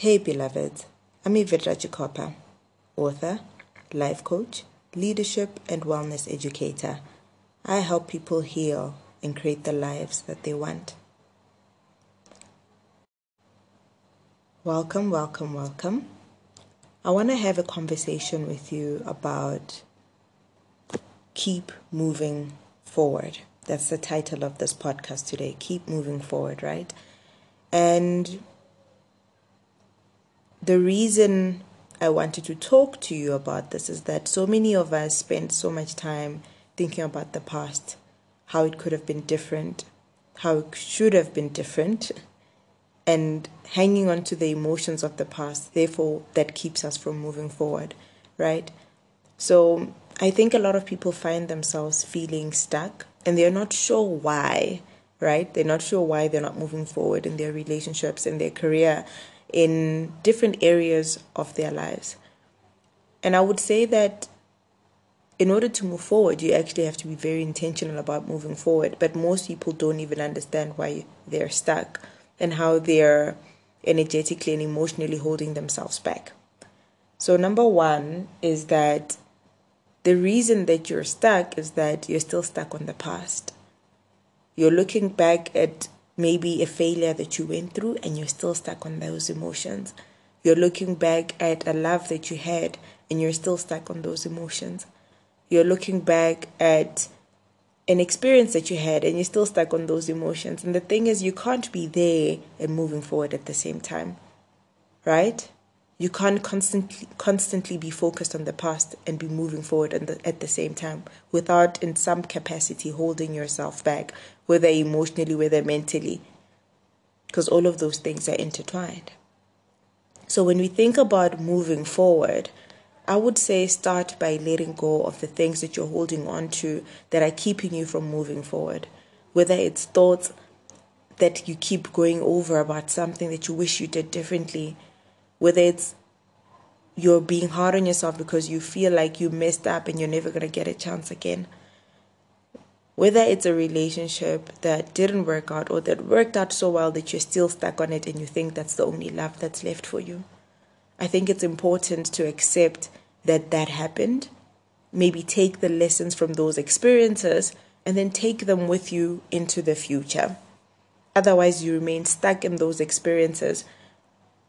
Hey, beloveds, I'm Yvette Ratshikhopha, author, life coach, leadership, and wellness educator. I help people heal and create the lives that they want. Welcome, welcome, welcome. I want to have a conversation with you about keep moving forward. That's the title of this podcast today. Keep moving forward, right? And the reason I wanted to talk to you about this is that so many of us spend so much time thinking about the past, how it could have been different, how it should have been different, and hanging on to the emotions of the past. Therefore, that keeps us from moving forward, right? So, I think a lot of people find themselves feeling stuck and they're not sure why, right? They're not sure why they're not moving forward in their relationships, in their career, in different areas of their lives. And I would say that in order to move forward, you actually have to be very intentional about moving forward. But most people don't even understand why they're stuck and how they're energetically and emotionally holding themselves back. So, number one is that the reason that you're stuck is that you're still stuck on the past. You're looking back at maybe a failure that you went through and you're still stuck on those emotions. You're looking back at a love that you had and you're still stuck on those emotions. You're looking back at an experience that you had and you're still stuck on those emotions. And the thing is, you can't be there and moving forward at the same time, right? You can't constantly constantly be focused on the past and be moving forward the, at the same time without, in some capacity, holding yourself back, whether emotionally, whether mentally, because all of those things are intertwined. So when we think about moving forward, I would say start by letting go of the things that you're holding on to that are keeping you from moving forward. Whether it's thoughts that you keep going over about something that you wish you did differently, whether it's you're being hard on yourself because you feel like you messed up and you're never going to get a chance again. Whether it's a relationship that didn't work out or that worked out so well that you're still stuck on it and you think that's the only love that's left for you. I think it's important to accept that that happened. Maybe take the lessons from those experiences and then take them with you into the future. Otherwise, you remain stuck in those experiences.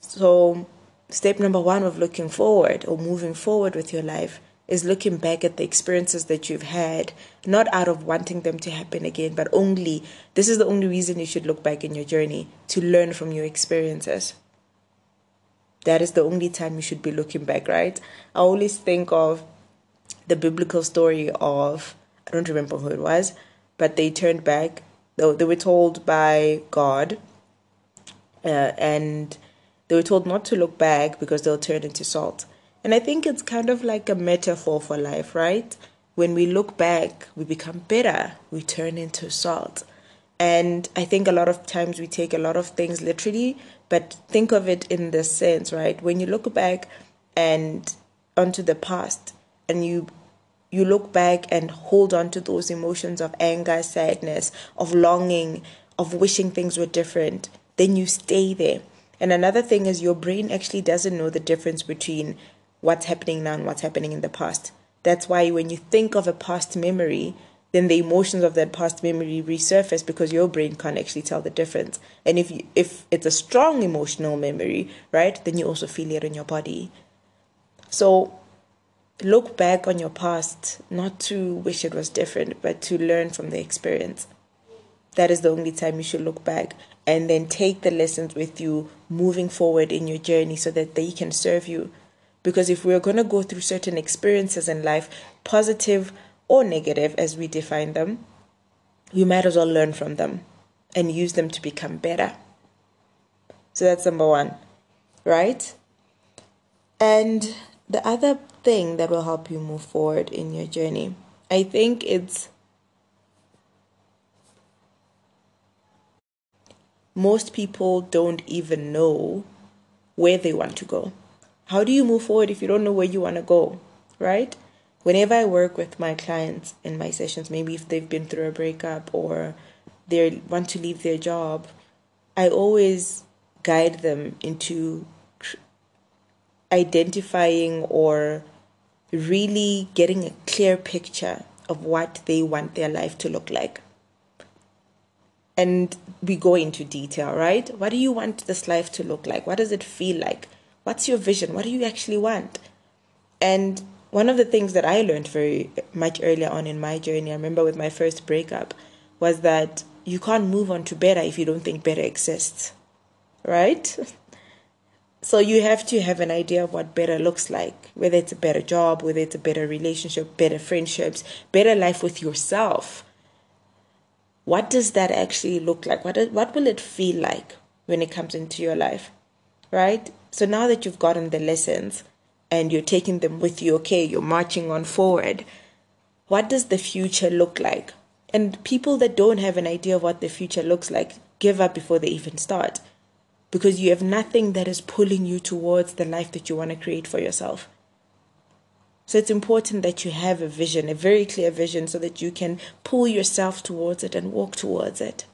So, step number one of looking forward or moving forward with your life is looking back at the experiences that you've had, not out of wanting them to happen again, but only this is the only reason you should look back in your journey to learn from your experiences. That is the only time you should be looking back, right? I always think of the biblical story of, I don't remember who it was, but they turned back. They were told by God, uh, and they were told not to look back because they'll turn into salt. And I think it's kind of like a metaphor for life, right? When we look back, we become bitter, we turn into salt. And I think a lot of times we take a lot of things literally, but think of it in this sense, right? When you look back and onto the past and you you look back and hold on to those emotions of anger, sadness, of longing, of wishing things were different, then you stay there. And another thing is your brain actually doesn't know the difference between what's happening now and what's happening in the past. That's why when you think of a past memory, then the emotions of that past memory resurface because your brain can't actually tell the difference. And if you, if it's a strong emotional memory, right, then you also feel it in your body. So look back on your past, not to wish it was different, but to learn from the experience. That is the only time you should look back and then take the lessons with you moving forward in your journey so that they can serve you. Because if we're going to go through certain experiences in life, positive or negative as we define them, you might as well learn from them and use them to become better. So that's number one, right? And the other thing that will help you move forward in your journey, I think it's most people don't even know where they want to go. How do you move forward if you don't know where you want to go, right? Whenever I work with my clients in my sessions, maybe if they've been through a breakup or they want to leave their job, I always guide them into identifying or really getting a clear picture of what they want their life to look like. And we go into detail, right? What do you want this life to look like? What does it feel like? What's your vision? What do you actually want? And one of the things that I learned very much earlier on in my journey, I remember with my first breakup, was that you can't move on to better if you don't think better exists, right? So you have to have an idea of what better looks like, whether it's a better job, whether it's a better relationship, better friendships, better life with yourself. What does that actually look like? What what will it feel like when it comes into your life? Right? So now that you've gotten the lessons and you're taking them with you, okay, you're marching on forward. What does the future look like? And people that don't have an idea of what the future looks like give up before they even start because you have nothing that is pulling you towards the life that you want to create for yourself. So it's important that you have a vision, a very clear vision, so that you can pull yourself towards it and walk towards it.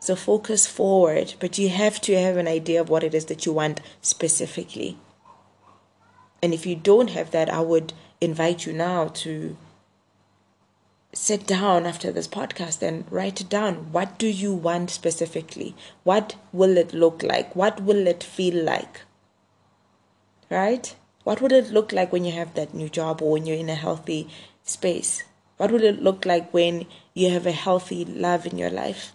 So focus forward, but you have to have an idea of what it is that you want specifically. And if you don't have that, I would invite you now to sit down after this podcast and write it down. What do you want specifically? What will it look like? What will it feel like? Right? What would it look like when you have that new job or when you're in a healthy space? What will it look like when you have a healthy love in your life?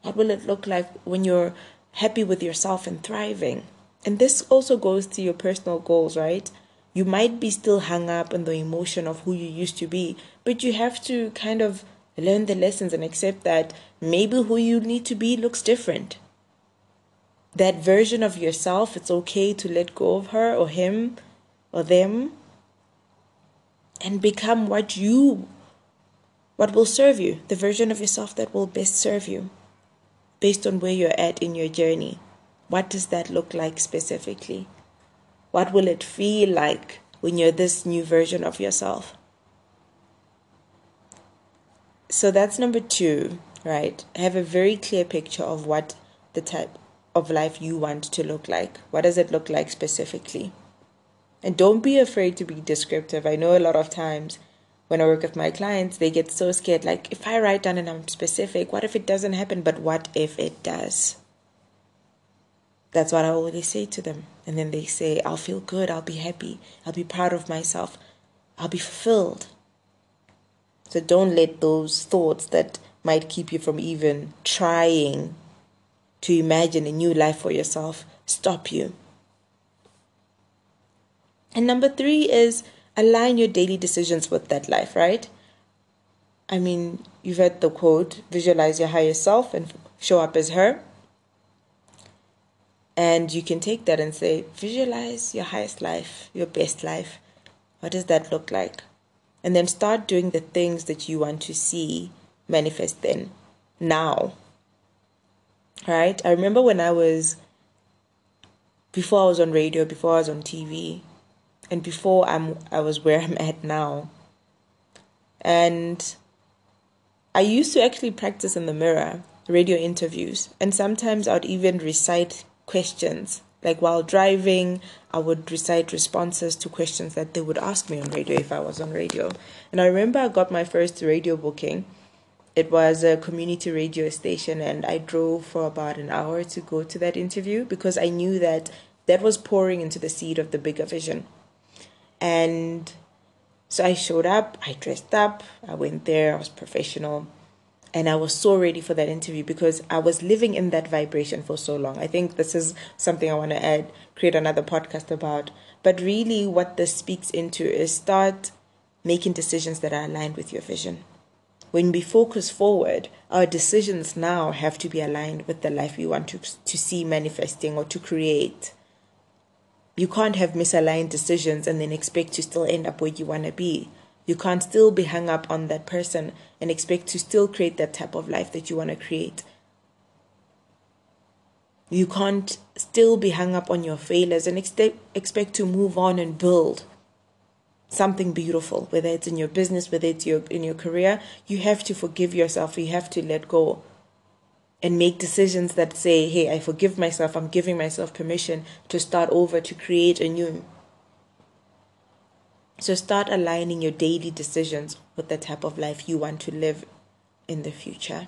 What will it look like when you're happy with yourself and thriving? And this also goes to your personal goals, right? You might be still hung up in the emotion of who you used to be, but you have to kind of learn the lessons and accept that maybe who you need to be looks different. That version of yourself, it's okay to let go of her or him or them and become what you what will serve you, the version of yourself that will best serve you based on where you're at in your journey. What does that look like specifically? What will it feel like when you're this new version of yourself? So that's number two, right? Have a very clear picture of what the type of life you want to look like. What does it look like specifically? And don't be afraid to be descriptive. I know a lot of times when I work with my clients, they get so scared. Like, if I write down and I'm specific, what if it doesn't happen? But what if it does? That's what I always say to them. And then they say, I'll feel good, I'll be happy, I'll be proud of myself, I'll be fulfilled. So don't let those thoughts that might keep you from even trying to imagine a new life for yourself stop you. And number three is align your daily decisions with that life, right? I mean, you've heard the quote visualize your higher self and show up as her. And you can take that and say, visualize your highest life, your best life. What does that look like? And then start doing the things that you want to see manifest then, now. Right? I remember when I was, before I was on radio, before I was on TV, and before I'm, I was where I'm at now. And I used to actually practice in the mirror radio interviews, and sometimes I'd even recite questions. Like while driving, I would recite responses to questions that they would ask me on radio if I was on radio. And I remember I got my first radio booking. It was a community radio station, and I drove for about an hour to go to that interview because I knew that that was pouring into the seed of the bigger vision. And so I showed up, I dressed up, I went there, I was professional and I was so ready for that interview because I was living in that vibration for so long. I think this is something I want to add, create another podcast about. But really, what this speaks into is start making decisions that are aligned with your vision. When we focus forward, our decisions now have to be aligned with the life we want to, to see manifesting or to create. You can't have misaligned decisions and then expect to still end up where you want to be. You can't still be hung up on that person and expect to still create that type of life that you want to create. You can't still be hung up on your failures and expect, expect to move on and build something beautiful, whether it's in your business, whether it's your, in your career. You have to forgive yourself, you have to let go. And make decisions that say, hey, I forgive myself, I'm giving myself permission to start over, to create a new. So start aligning your daily decisions with the type of life you want to live in the future.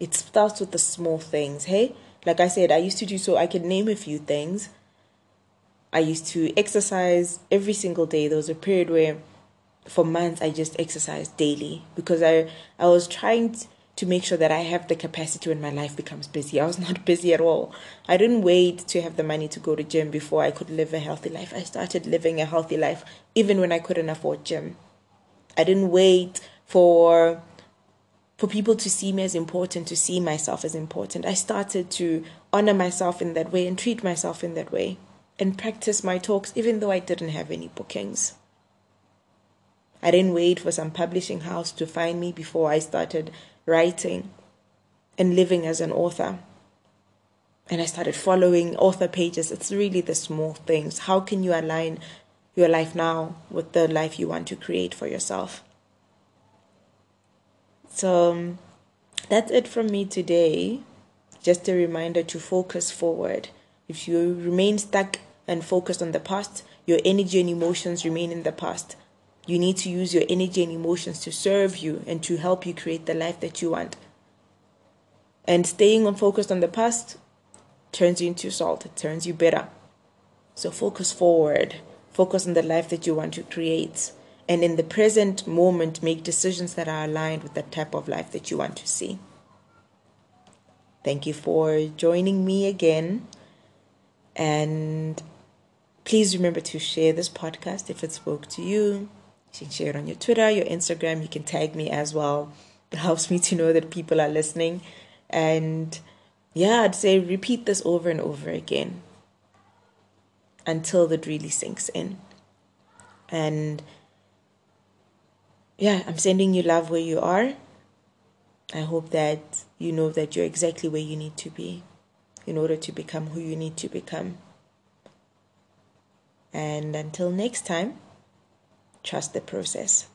It starts with the small things, hey? Like I said, I used to do so, I can name a few things. I used to exercise every single day. There was a period where for months I just exercised daily because I I was trying to, to make sure that I have the capacity when my life becomes busy. I was not busy at all. I didn't wait to have the money to go to gym before I could live a healthy life. I started living a healthy life even when I couldn't afford gym. I didn't wait for for people to see me as important, to see myself as important. I started to honor myself in that way and treat myself in that way and practice my talks even though I didn't have any bookings. I didn't wait for some publishing house to find me before I started writing and living as an author. And I started following author pages. It's really the small things. How can you align your life now with the life you want to create for yourself? So um, that's it from me today. Just a reminder to focus forward. If you remain stuck and focused on the past, your energy and emotions remain in the past. You need to use your energy and emotions to serve you and to help you create the life that you want. And staying on focused on the past turns you into salt, it turns you bitter. So focus forward, focus on the life that you want to create. And in the present moment, make decisions that are aligned with the type of life that you want to see. Thank you for joining me again. And please remember to share this podcast if it spoke to you. You can share it on your Twitter, your Instagram. You can tag me as well. It helps me to know that people are listening. And yeah, I'd say repeat this over and over again until it really sinks in. And yeah, I'm sending you love where you are. I hope that you know that you're exactly where you need to be in order to become who you need to become. And until next time, trust the process.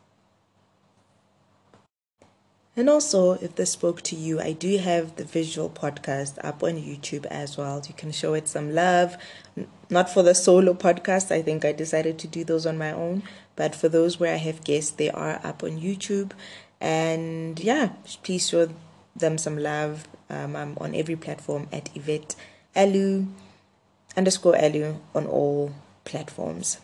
And also, if this spoke to you, I do have the visual podcast up on YouTube as well. You can show it some love. Not for the solo podcast, I think I decided to do those on my own. But for those where I have guests, they are up on YouTube. And yeah, please show them some love. Um, I'm on every platform at Yvette Aloe underscore Aloe on all platforms.